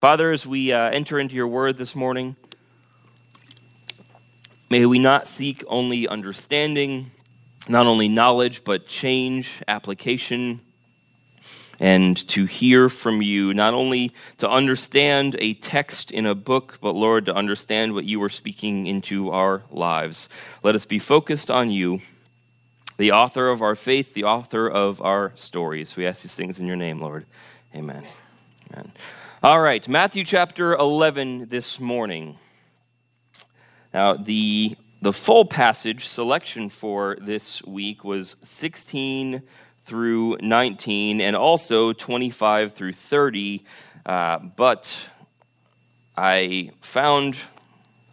Father, as we uh, enter into your word this morning, may we not seek only understanding, not only knowledge, but change, application, and to hear from you, not only to understand a text in a book, but Lord, to understand what you are speaking into our lives. Let us be focused on you, the author of our faith, the author of our stories. We ask these things in your name, Lord. Amen. Amen. All right, Matthew chapter 11 this morning. Now, the, the full passage selection for this week was 16 through 19 and also 25 through 30. Uh, but I found,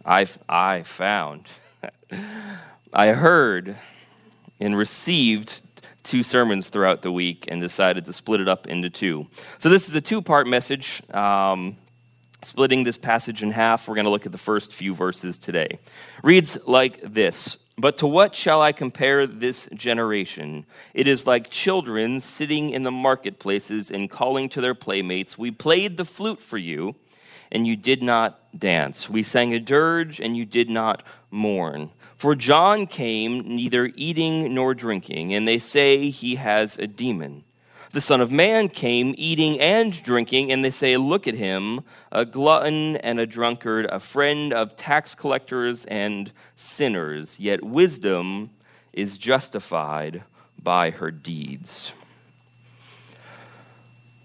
I, I found, I heard and received two sermons throughout the week and decided to split it up into two. So this is a two part message. Um, splitting this passage in half, we're going to look at the first few verses today. Reads like this. But to what shall I compare this generation? It is like children sitting in the marketplaces and calling to their playmates, We played the flute for you, and you did not dance. We sang a dirge, and you did not mourn. For John came neither eating nor drinking, and they say he has a demon. The Son of Man came eating and drinking, and they say, Look at him, a glutton and a drunkard, a friend of tax collectors and sinners. Yet wisdom is justified by her deeds.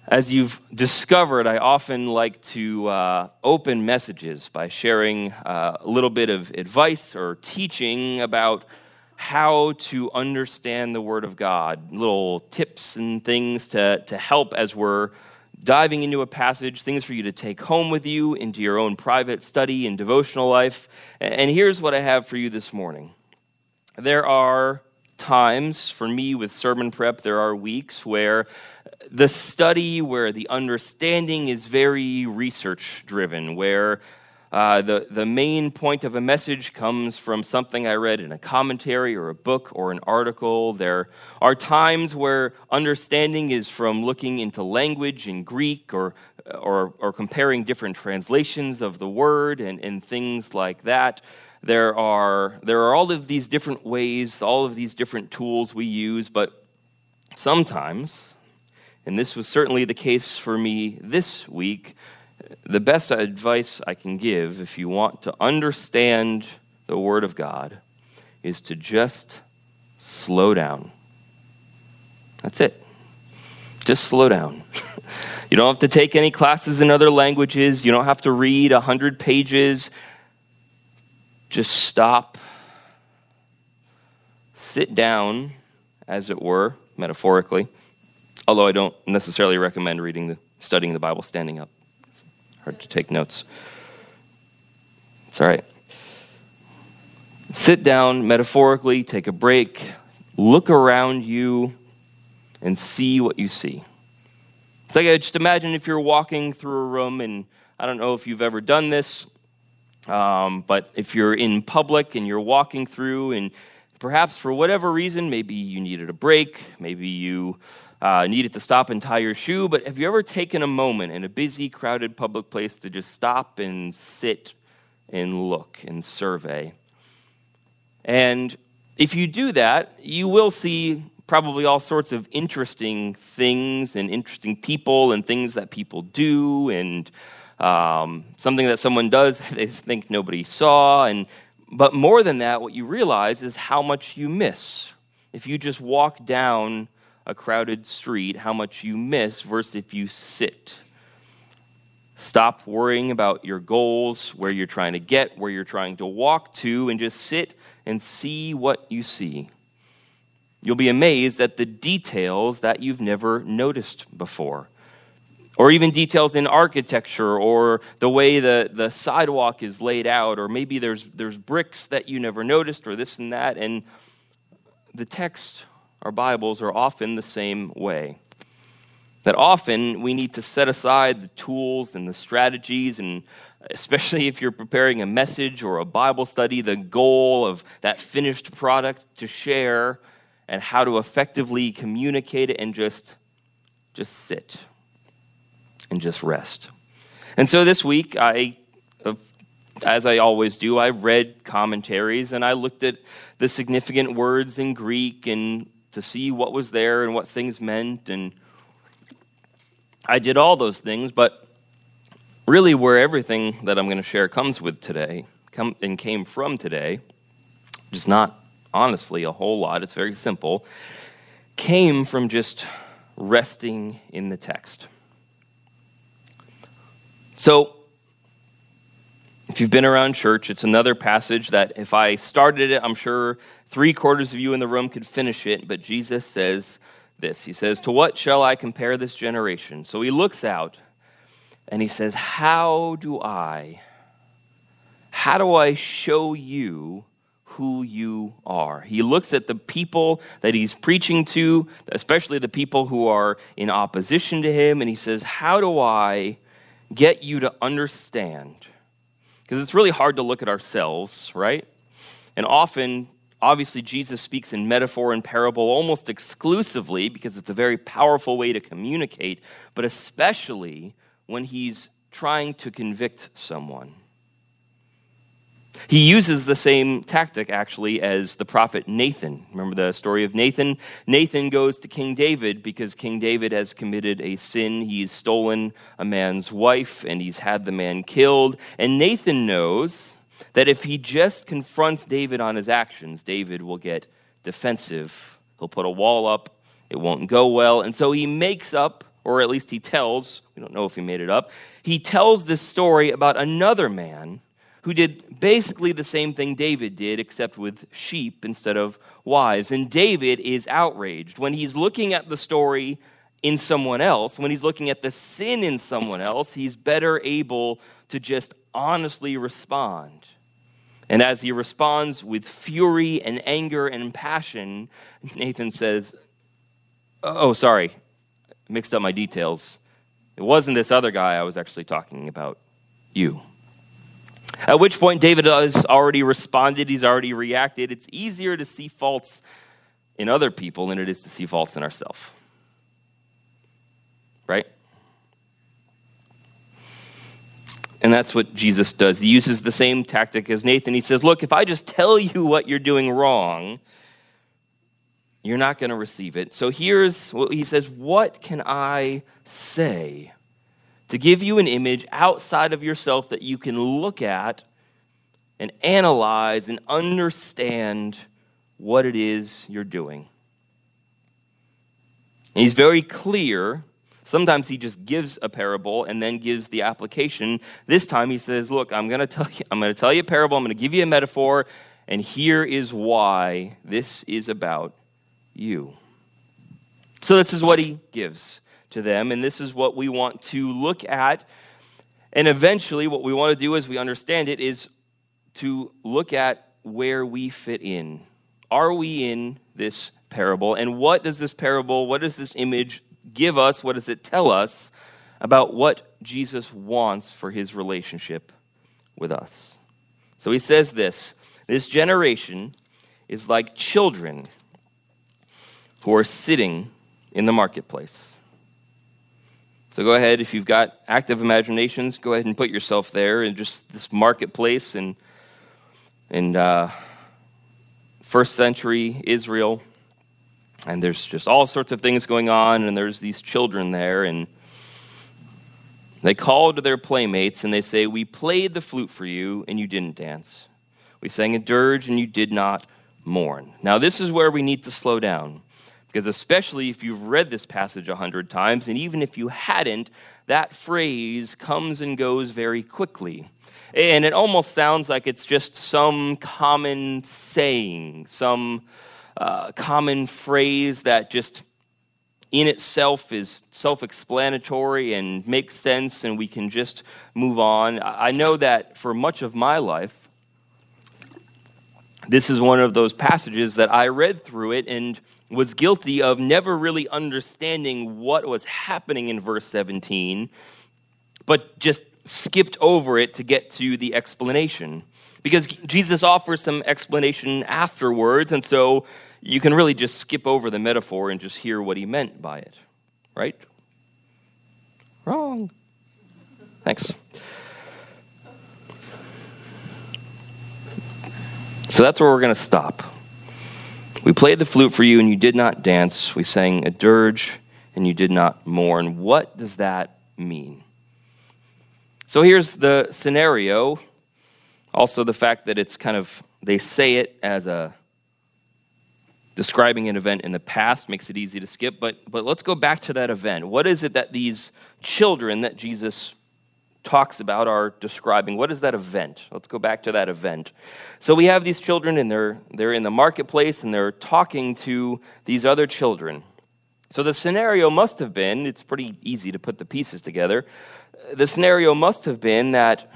As you've discovered, I often like to uh, open messages by sharing uh, a little bit of advice or teaching about how to understand the Word of God, little tips and things to, to help as we're diving into a passage, things for you to take home with you into your own private study and devotional life. And here's what I have for you this morning there are times for me with sermon prep, there are weeks where the study, where the understanding is very research driven, where uh, the, the main point of a message comes from something I read in a commentary or a book or an article. There are times where understanding is from looking into language in Greek or, or, or comparing different translations of the word and, and things like that. There are, there are all of these different ways, all of these different tools we use, but sometimes and this was certainly the case for me this week, the best advice I can give if you want to understand the Word of God is to just slow down. That's it. Just slow down. you don't have to take any classes in other languages. You don't have to read a hundred pages. Just stop, sit down, as it were, metaphorically, although I don't necessarily recommend reading the studying the Bible standing up. It's hard to take notes. It's all right. Sit down metaphorically, take a break, look around you, and see what you see. It's like just imagine if you're walking through a room, and I don't know if you've ever done this, um, but if you're in public and you're walking through, and perhaps for whatever reason, maybe you needed a break, maybe you uh, needed to stop and tie your shoe, but have you ever taken a moment in a busy, crowded public place to just stop and sit and look and survey? And if you do that, you will see probably all sorts of interesting things and interesting people and things that people do and um, something that someone does that they think nobody saw. And but more than that, what you realize is how much you miss if you just walk down a crowded street, how much you miss versus if you sit. Stop worrying about your goals, where you're trying to get, where you're trying to walk to, and just sit and see what you see. You'll be amazed at the details that you've never noticed before. Or even details in architecture or the way the, the sidewalk is laid out, or maybe there's, there's bricks that you never noticed, or this and that. And the text our Bibles are often the same way. That often we need to set aside the tools and the strategies, and especially if you're preparing a message or a Bible study, the goal of that finished product to share and how to effectively communicate it and just, just sit and just rest. And so this week, I, uh, as I always do, I read commentaries and I looked at the significant words in Greek and to see what was there and what things meant. And I did all those things, but really, where everything that I'm going to share comes with today come, and came from today, just not honestly a whole lot, it's very simple, came from just resting in the text. So, if you've been around church, it's another passage that if I started it, I'm sure three quarters of you in the room could finish it. But Jesus says this He says, To what shall I compare this generation? So he looks out and he says, How do I, how do I show you who you are. He looks at the people that he's preaching to, especially the people who are in opposition to him, and he says, How do I get you to understand? Because it's really hard to look at ourselves, right? And often, obviously, Jesus speaks in metaphor and parable almost exclusively because it's a very powerful way to communicate, but especially when he's trying to convict someone. He uses the same tactic, actually, as the prophet Nathan. Remember the story of Nathan? Nathan goes to King David because King David has committed a sin. He's stolen a man's wife and he's had the man killed. And Nathan knows that if he just confronts David on his actions, David will get defensive. He'll put a wall up, it won't go well. And so he makes up, or at least he tells, we don't know if he made it up, he tells this story about another man who did basically the same thing David did, except with sheep instead of wives. And David is outraged. When he's looking at the story in someone else, when he's looking at the sin in someone else, he's better able to just honestly respond. And as he responds with fury and anger and passion, Nathan says, Oh, sorry, mixed up my details. It wasn't this other guy I was actually talking about, you. At which point, David has already responded, he's already reacted. It's easier to see faults in other people than it is to see faults in ourselves. Right? And that's what Jesus does. He uses the same tactic as Nathan. He says, Look, if I just tell you what you're doing wrong, you're not going to receive it. So here's what he says What can I say? To give you an image outside of yourself that you can look at and analyze and understand what it is you're doing. And he's very clear. Sometimes he just gives a parable and then gives the application. This time he says, "Look, I'm going to tell you I'm going to tell you a parable, I'm going to give you a metaphor, and here is why this is about you." So this is what he gives to them. And this is what we want to look at. And eventually, what we want to do as we understand it is to look at where we fit in. Are we in this parable? And what does this parable, what does this image give us? What does it tell us about what Jesus wants for his relationship with us? So he says this this generation is like children who are sitting in the marketplace. So go ahead, if you've got active imaginations, go ahead and put yourself there in just this marketplace in, in uh, first century Israel. And there's just all sorts of things going on, and there's these children there, and they call to their playmates and they say, We played the flute for you, and you didn't dance. We sang a dirge, and you did not mourn. Now, this is where we need to slow down because, especially if you've read this passage a hundred times, and even if you hadn't, that phrase comes and goes very quickly. And it almost sounds like it's just some common saying, some uh, common phrase that just in itself is self explanatory and makes sense, and we can just move on. I know that for much of my life, this is one of those passages that I read through it and was guilty of never really understanding what was happening in verse 17, but just skipped over it to get to the explanation. Because Jesus offers some explanation afterwards, and so you can really just skip over the metaphor and just hear what he meant by it, right? Wrong. Thanks. So that's where we're going to stop. We played the flute for you and you did not dance. We sang a dirge and you did not mourn. What does that mean? So here's the scenario. Also, the fact that it's kind of, they say it as a describing an event in the past makes it easy to skip, but, but let's go back to that event. What is it that these children that Jesus talks about are describing. What is that event? Let's go back to that event. So we have these children and they're they're in the marketplace and they're talking to these other children. So the scenario must have been, it's pretty easy to put the pieces together. The scenario must have been that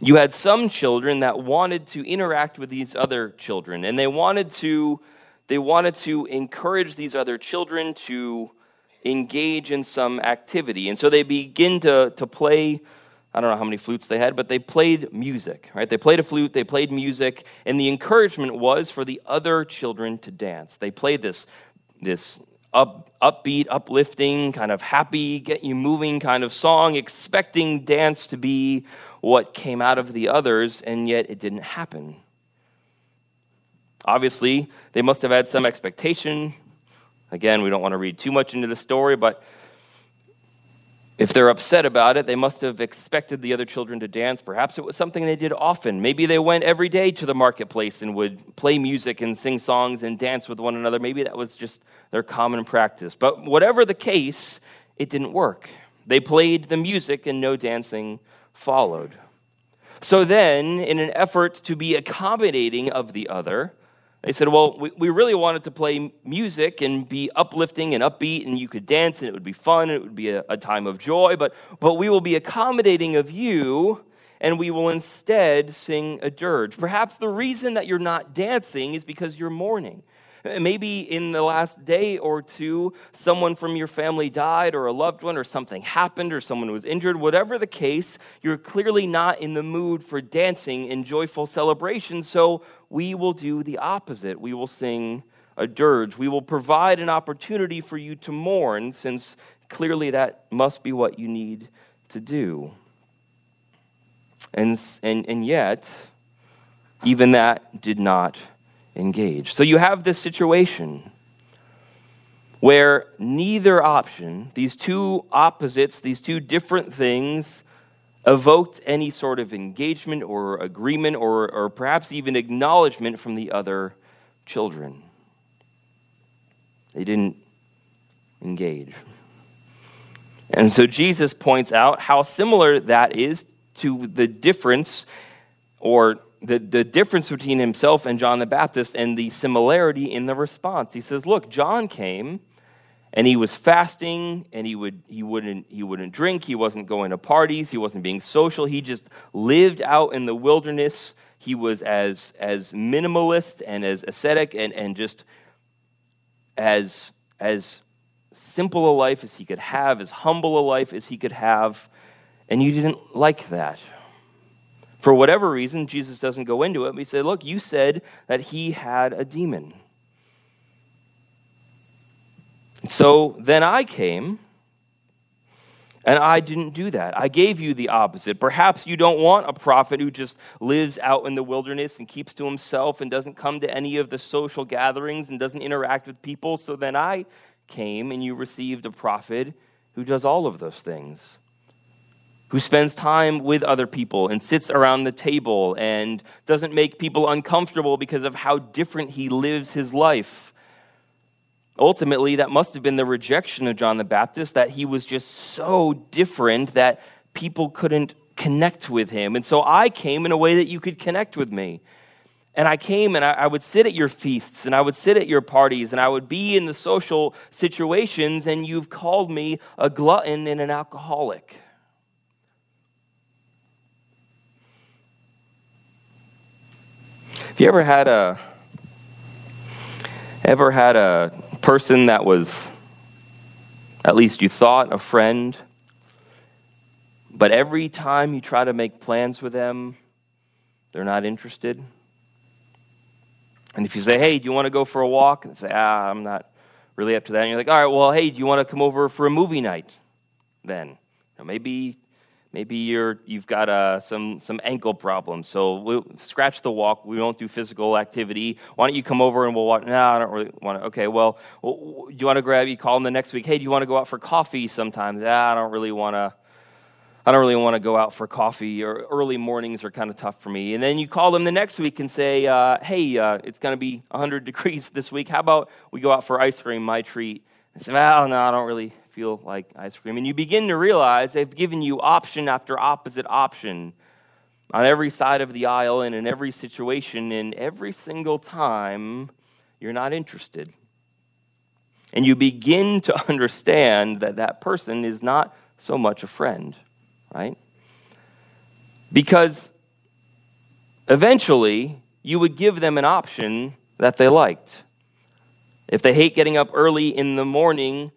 you had some children that wanted to interact with these other children and they wanted to they wanted to encourage these other children to engage in some activity. And so they begin to, to play I don't know how many flutes they had, but they played music, right? They played a flute, they played music, and the encouragement was for the other children to dance. They played this, this up, upbeat, uplifting, kind of happy, get you moving kind of song, expecting dance to be what came out of the others, and yet it didn't happen. Obviously, they must have had some expectation. Again, we don't want to read too much into the story, but if they're upset about it, they must have expected the other children to dance. Perhaps it was something they did often. Maybe they went every day to the marketplace and would play music and sing songs and dance with one another. Maybe that was just their common practice. But whatever the case, it didn't work. They played the music and no dancing followed. So then, in an effort to be accommodating of the other, they said, Well, we, we really wanted to play music and be uplifting and upbeat, and you could dance, and it would be fun, and it would be a, a time of joy, but, but we will be accommodating of you, and we will instead sing a dirge. Perhaps the reason that you're not dancing is because you're mourning. Uh, maybe in the last day or two, someone from your family died, or a loved one, or something happened, or someone was injured. Whatever the case, you're clearly not in the mood for dancing in joyful celebration, so we will do the opposite. We will sing a dirge. We will provide an opportunity for you to mourn, since clearly that must be what you need to do. And, and, and yet, even that did not engage. So you have this situation where neither option, these two opposites, these two different things, evoked any sort of engagement or agreement or, or perhaps even acknowledgement from the other children. They didn't engage. And so Jesus points out how similar that is to the difference or the, the difference between himself and John the Baptist and the similarity in the response. He says, Look, John came and he was fasting and he would he wouldn't he wouldn't drink he wasn't going to parties he wasn't being social he just lived out in the wilderness he was as as minimalist and as ascetic and and just as as simple a life as he could have as humble a life as he could have and you didn't like that for whatever reason, Jesus doesn't go into it. But he said, Look, you said that he had a demon. So then I came, and I didn't do that. I gave you the opposite. Perhaps you don't want a prophet who just lives out in the wilderness and keeps to himself and doesn't come to any of the social gatherings and doesn't interact with people. So then I came, and you received a prophet who does all of those things who spends time with other people and sits around the table and doesn't make people uncomfortable because of how different he lives his life. Ultimately, that must have been the rejection of John the Baptist, that he was just so different that people couldn't connect with him. And so I came in a way that you could connect with me. And I came and I, I, would sit at your feasts and I would sit at your parties and I would be in the social situations, and you've called me a glutton and an alcoholic. Have you ever had a ever had a person that was at least you thought a friend, but every time you try to make plans with them, they're not interested? And if you say, "Hey, do you want to go for a walk?" and say, "Ah, I'm not really up to that," and you're like, "All right, well, hey, do you want to come over for a movie night?" Then maybe Maybe you're you've got uh, some some ankle problems, so we'll scratch the walk. We won't do physical activity. Why don't you come over and we'll walk? No, I don't really want to. Okay, well, do you want to grab? You call them the next week. Hey, do you want to go out for coffee? Sometimes, ah, I don't really want to. I don't really want to go out for coffee, or early mornings are kind of tough for me. And then you call them the next week and say, uh, "Hey, uh, it's going to be 100 degrees this week. How about we go out for ice cream? My treat." And say, "Well, no, I don't really feel like ice cream. And you begin to realize they've given you option after opposite option on every side of the aisle and in every situation, and every single time you're not interested. And you begin to understand that that person is not so much a friend, right? Because eventually you would give them an option that they liked. If they hate getting up early in the morning,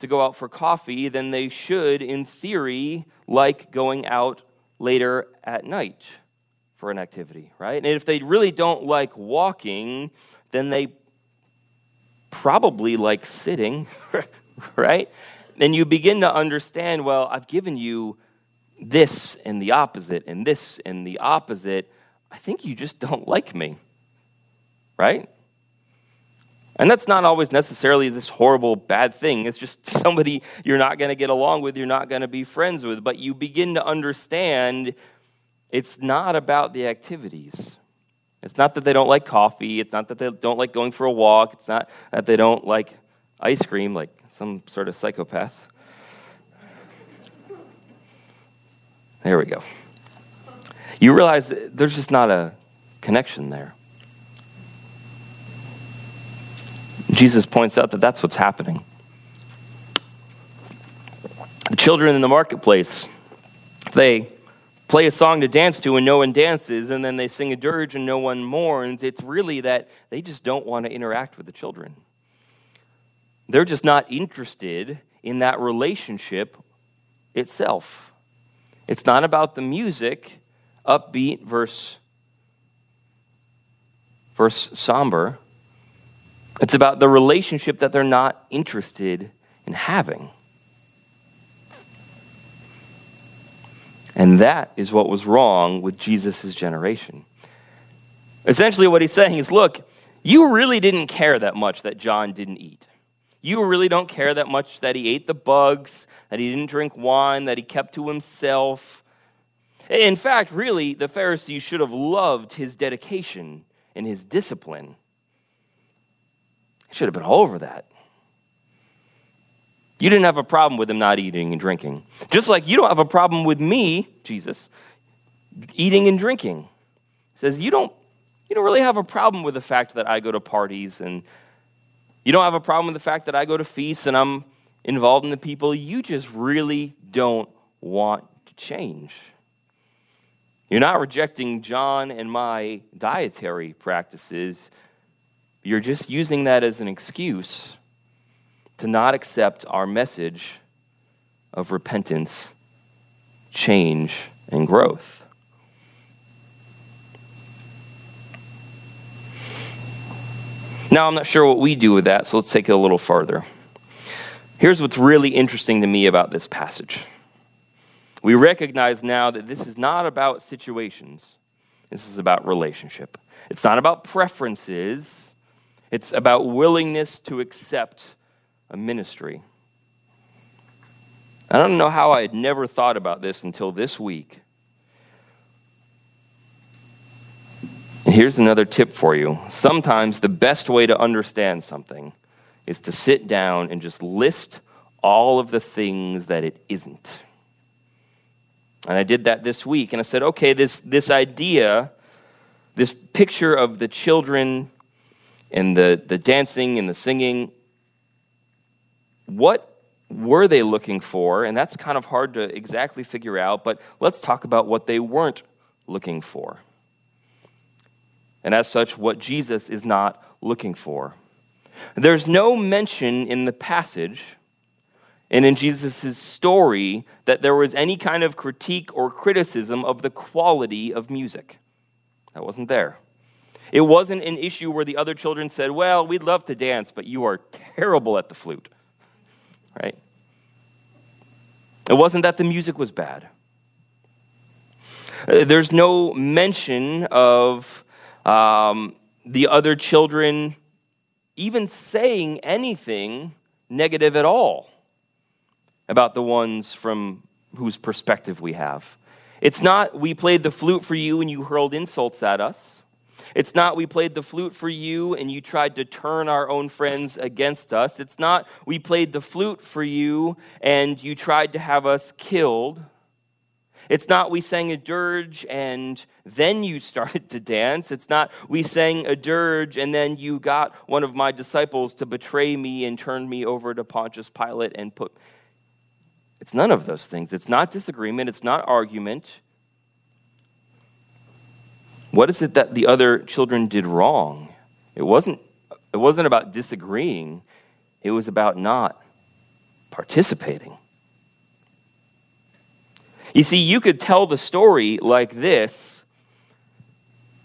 to go out for coffee, then they should, in theory, like going out later at night for an activity, right? And if they really don't like walking, then they probably like sitting, right? And you begin to understand, well, I've given you this and the opposite, and this and the opposite. I think you just don't like me, right? And that's not always necessarily this horrible bad thing. It's just somebody you're not going to get along with, you're not going to be friends with. But you begin to understand it's not about the activities. It's not that they don't like coffee. It's not that they don't like going for a walk. It's not that they don't like ice cream like some sort of psychopath. There we go. You realize there's just not a connection there. Jesus points out that that's what's happening. The children in the marketplace, they play a song to dance to and no one dances, and then they sing a dirge and no one mourns. It's really that they just don't want to interact with the children. They're just not interested in that relationship itself. It's not about the music, upbeat verse verse somber. It's about the relationship that they're not interested in having. And that is what was wrong with Jesus' generation. Essentially, what he's saying is look, you really didn't care that much that John didn't eat. You really don't care that much that he ate the bugs, that he didn't drink wine, that he kept to himself. In fact, really, the Pharisees should have loved his dedication and his discipline. Should have been all over that. You didn't have a problem with him not eating and drinking. Just like you don't have a problem with me, Jesus, eating and drinking. He says, You don't you don't really have a problem with the fact that I go to parties and you don't have a problem with the fact that I go to feasts and I'm involved in the people. You just really don't want to change. You're not rejecting John and my dietary practices. You're just using that as an excuse to not accept our message of repentance, change, and growth. Now, I'm not sure what we do with that, so let's take it a little farther. Here's what's really interesting to me about this passage. We recognize now that this is not about situations, this is about relationship. It's not about preferences, it's about willingness to accept a ministry. I don't know how I had never thought about this until this week. Here's another tip for you. Sometimes the best way to understand something is to sit down and just list all of the things that it isn't. And I did that this week, and I said, okay, this, this idea, this picture of the children and the, the dancing and the singing, what were they looking for? And that's kind of hard to exactly figure out, but let's talk about what they weren't looking for. And as such, what Jesus is not looking for. There's no mention in the passage and in Jesus' story that there was any kind of critique or criticism of the quality of music. That wasn't there. It wasn't an issue where the other children said, Well, we'd love to dance, but you are terrible at the flute. Right? It wasn't that the music was bad. Uh, there's no mention of um, the other children even saying anything negative at all about the ones from whose perspective we have. It's not we played the flute for you and you hurled insults at us. It's not we played the flute for you and you tried to turn our own friends against us. It's not we played the flute for you and you tried to have us killed. It's not we sang a dirge and then you started to dance. It's not we sang a dirge and then you got one of my disciples to betray me and turn me over to Pontius Pilate and put. It's none of those things. It's not disagreement. It's not argument. What is it that the other children did wrong? It wasn't, it wasn't about disagreeing, it was about not participating. You see, you could tell the story like this.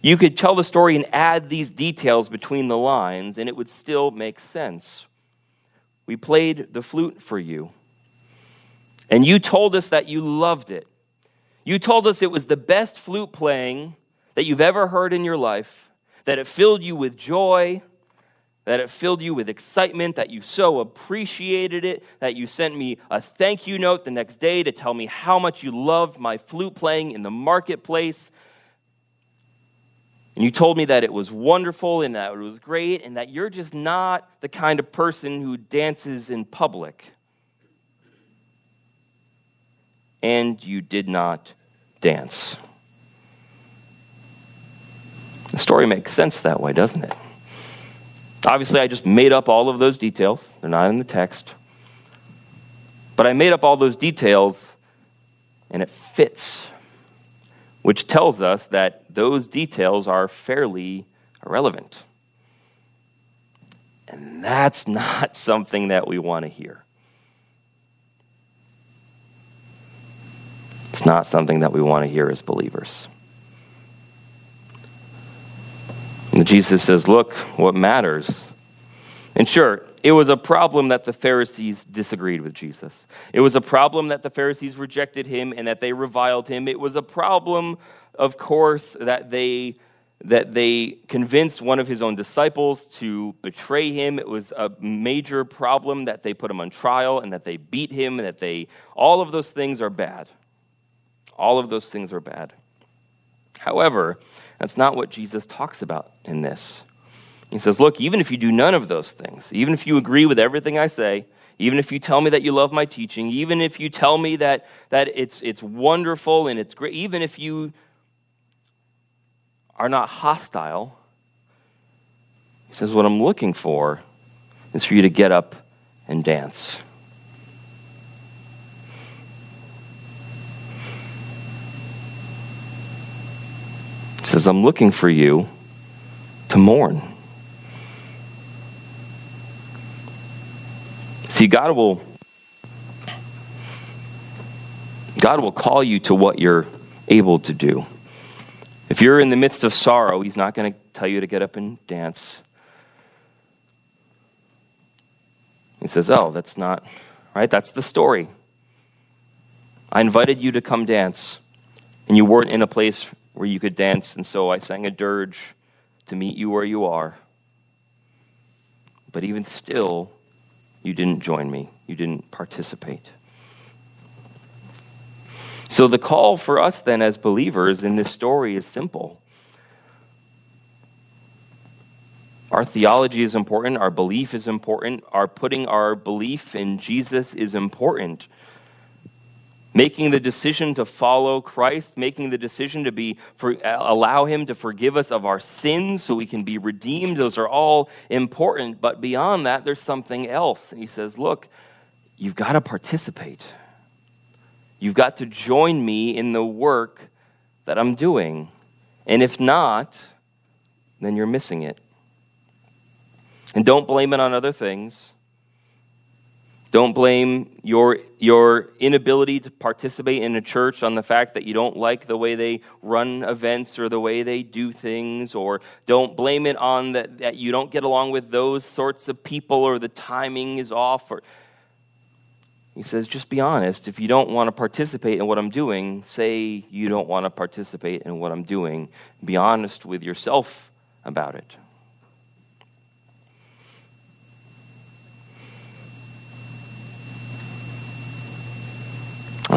You could tell the story and add these details between the lines, and it would still make sense. We played the flute for you, and you told us that you loved it. You told us it was the best flute playing that you've ever heard in your life, that it filled you with joy, that it filled you with excitement, that you so appreciated it, that you sent me a thank you note the next day to tell me how much you loved my flute playing in the marketplace. And you told me that it was wonderful and that it was great, and that you're just not the kind of person who dances in public. And you did not dance. The story makes sense that way, doesn't it? Obviously, I just made up all of those details. They're not in the text. But I made up all those details, and it fits, which tells us that those details are fairly irrelevant. And that's not something that we want to hear. It's not something that we want to hear as believers. And Jesus says, Look, what matters. And sure, it was a problem that the Pharisees disagreed with Jesus. It was a problem that the Pharisees rejected him and that they reviled him. It was a problem, of course, that they that they convinced one of his own disciples to betray him. It was a major problem that they put him on trial and that they beat him and that they all of those things are bad. All of those things are bad. However, that's not what Jesus talks about in this. He says, Look, even if you do none of those things, even if you agree with everything I say, even if you tell me that you love my teaching, even if you tell me that, that it's, it's wonderful and it's great, even if you are not hostile, he says, What I'm looking for is for you to get up and dance. Says, I'm looking for you to mourn. See, God will God will call you to what you're able to do. If you're in the midst of sorrow, He's not going to tell you to get up and dance. He says, Oh, that's not, right? That's the story. I invited you to come dance, and you weren't in a place where you could dance, and so I sang a dirge to meet you where you are. But even still, you didn't join me, you didn't participate. So the call for us then as believers in this story is simple. Our theology is important, our belief is important, our putting our belief in Jesus is important making the decision to follow Christ, making the decision to be for, allow him to forgive us of our sins so we can be redeemed. Those are all important, but beyond that there's something else. And he says, "Look, you've got to participate. You've got to join me in the work that I'm doing. And if not, then you're missing it. And don't blame it on other things. Don't blame your, your inability to participate in a church on the fact that you don't like the way they run events or the way they do things, or don't blame it on that, that you don't get along with those sorts of people or the timing is off. Or He says, just be honest. If you don't want to participate in what I'm doing, say you don't want to participate in what I'm doing. Be honest with yourself about it.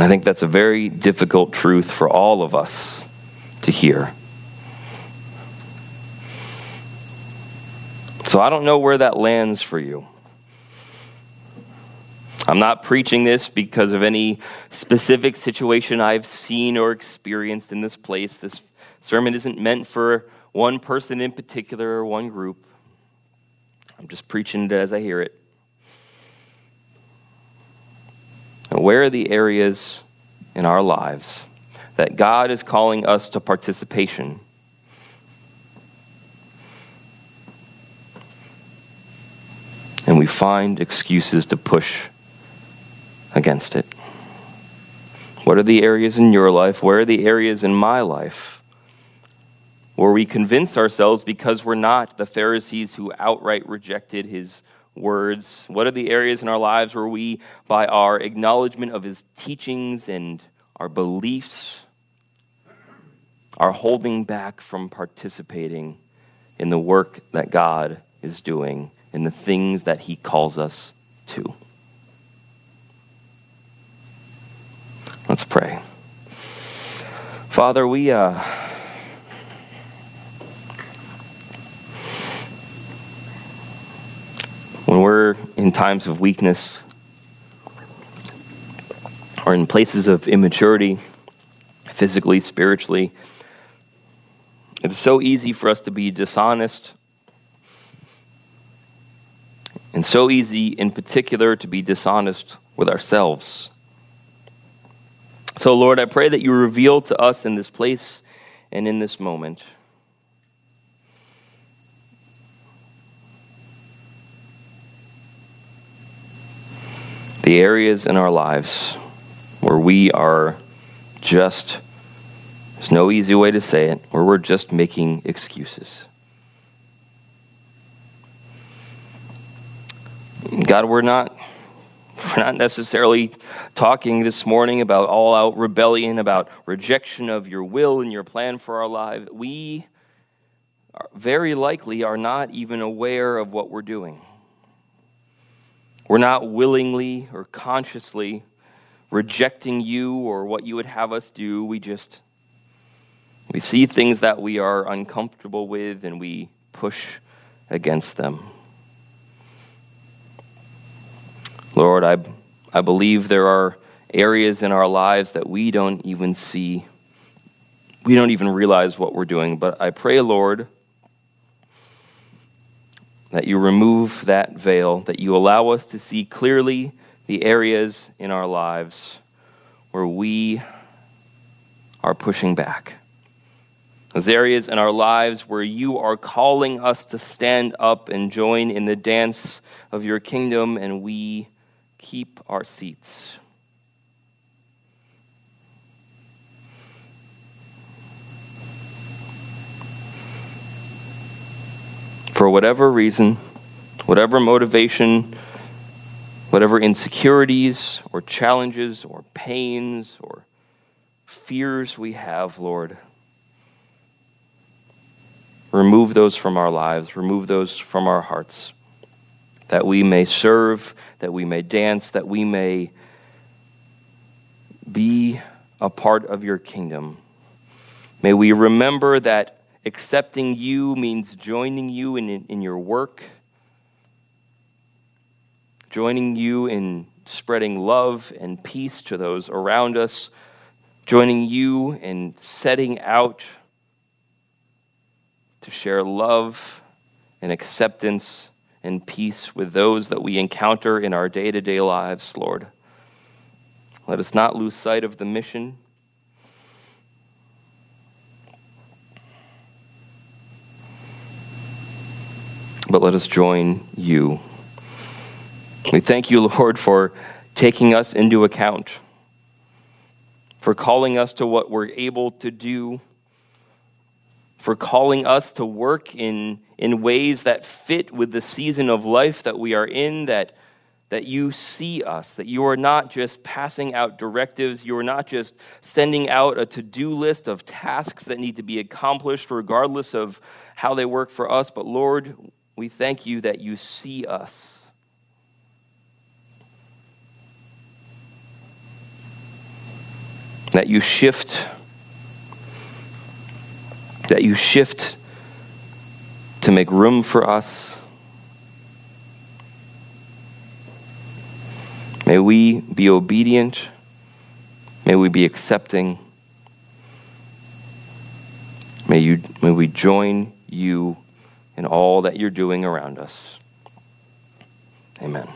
I think that's a very difficult truth for all of us to hear. So I don't know where that lands for you. I'm not preaching this because of any specific situation I've seen or experienced in this place. This sermon isn't meant for one person in particular or one group. I'm just preaching it as I hear it. And where are the areas in our lives that God is calling us to participation? And we find excuses to push against it? What are the areas in your life? Where are the areas in my life where we convince ourselves because we're not the Pharisees who outright rejected his words? What are the areas in our lives where we, by our acknowledgement of his teachings and our beliefs, are holding back from participating in the work that God is doing, in the things that he calls us to? Let's pray. Father, we uh, when we're in times of weakness or in places of immaturity, physically, spiritually, it's so easy for us to be dishonest and so easy in particular to be dishonest with ourselves. So, Lord, I pray that you reveal to us in this place and in this moment. The areas in our lives where we are just, there's no easy way to say it, where we're just making excuses. God, we're not we're not necessarily talking this morning about all out rebellion, about rejection of your will and your plan for our life. We very likely are not even aware of what we're doing. We're not willingly or consciously rejecting you or what you would have us do. We just we see things that we are uncomfortable with and we push against them. Lord, I, I believe there are areas in our lives that we don't even see. We don't even realize what we're doing. But I pray, Lord, that you remove that veil, that you allow us to see clearly the areas in our lives where we are pushing back. Those areas in our lives where you are calling us to stand up and join in the dance of your kingdom, and we keep our seats. For whatever reason, whatever motivation, whatever insecurities or challenges or pains or fears we have, Lord, remove those from our lives, remove those from our hearts. That we may serve, that we may dance, that we may be a part of your kingdom. May we remember that accepting you means joining you in, in your work, joining you in spreading love and peace to those around us, joining you in setting out to share love and acceptance and peace with those that we encounter in our day to day lives, Lord. Let us not lose sight of the mission. But let us join you. We thank you, Lord, for taking us into account, for calling us to what we're able to do for calling us to work in, in ways that fit with the season of life that we are in, that, that you see us, that you are not just passing out directives, you are not just sending out a to do list of tasks that need to be accomplished, regardless of how they work for us, but Lord, we thank you that you see us. That you shift, that you shift to make room for us. May we be obedient. May we be accepting. May, you, may we join you in all that you're doing around us. Amen.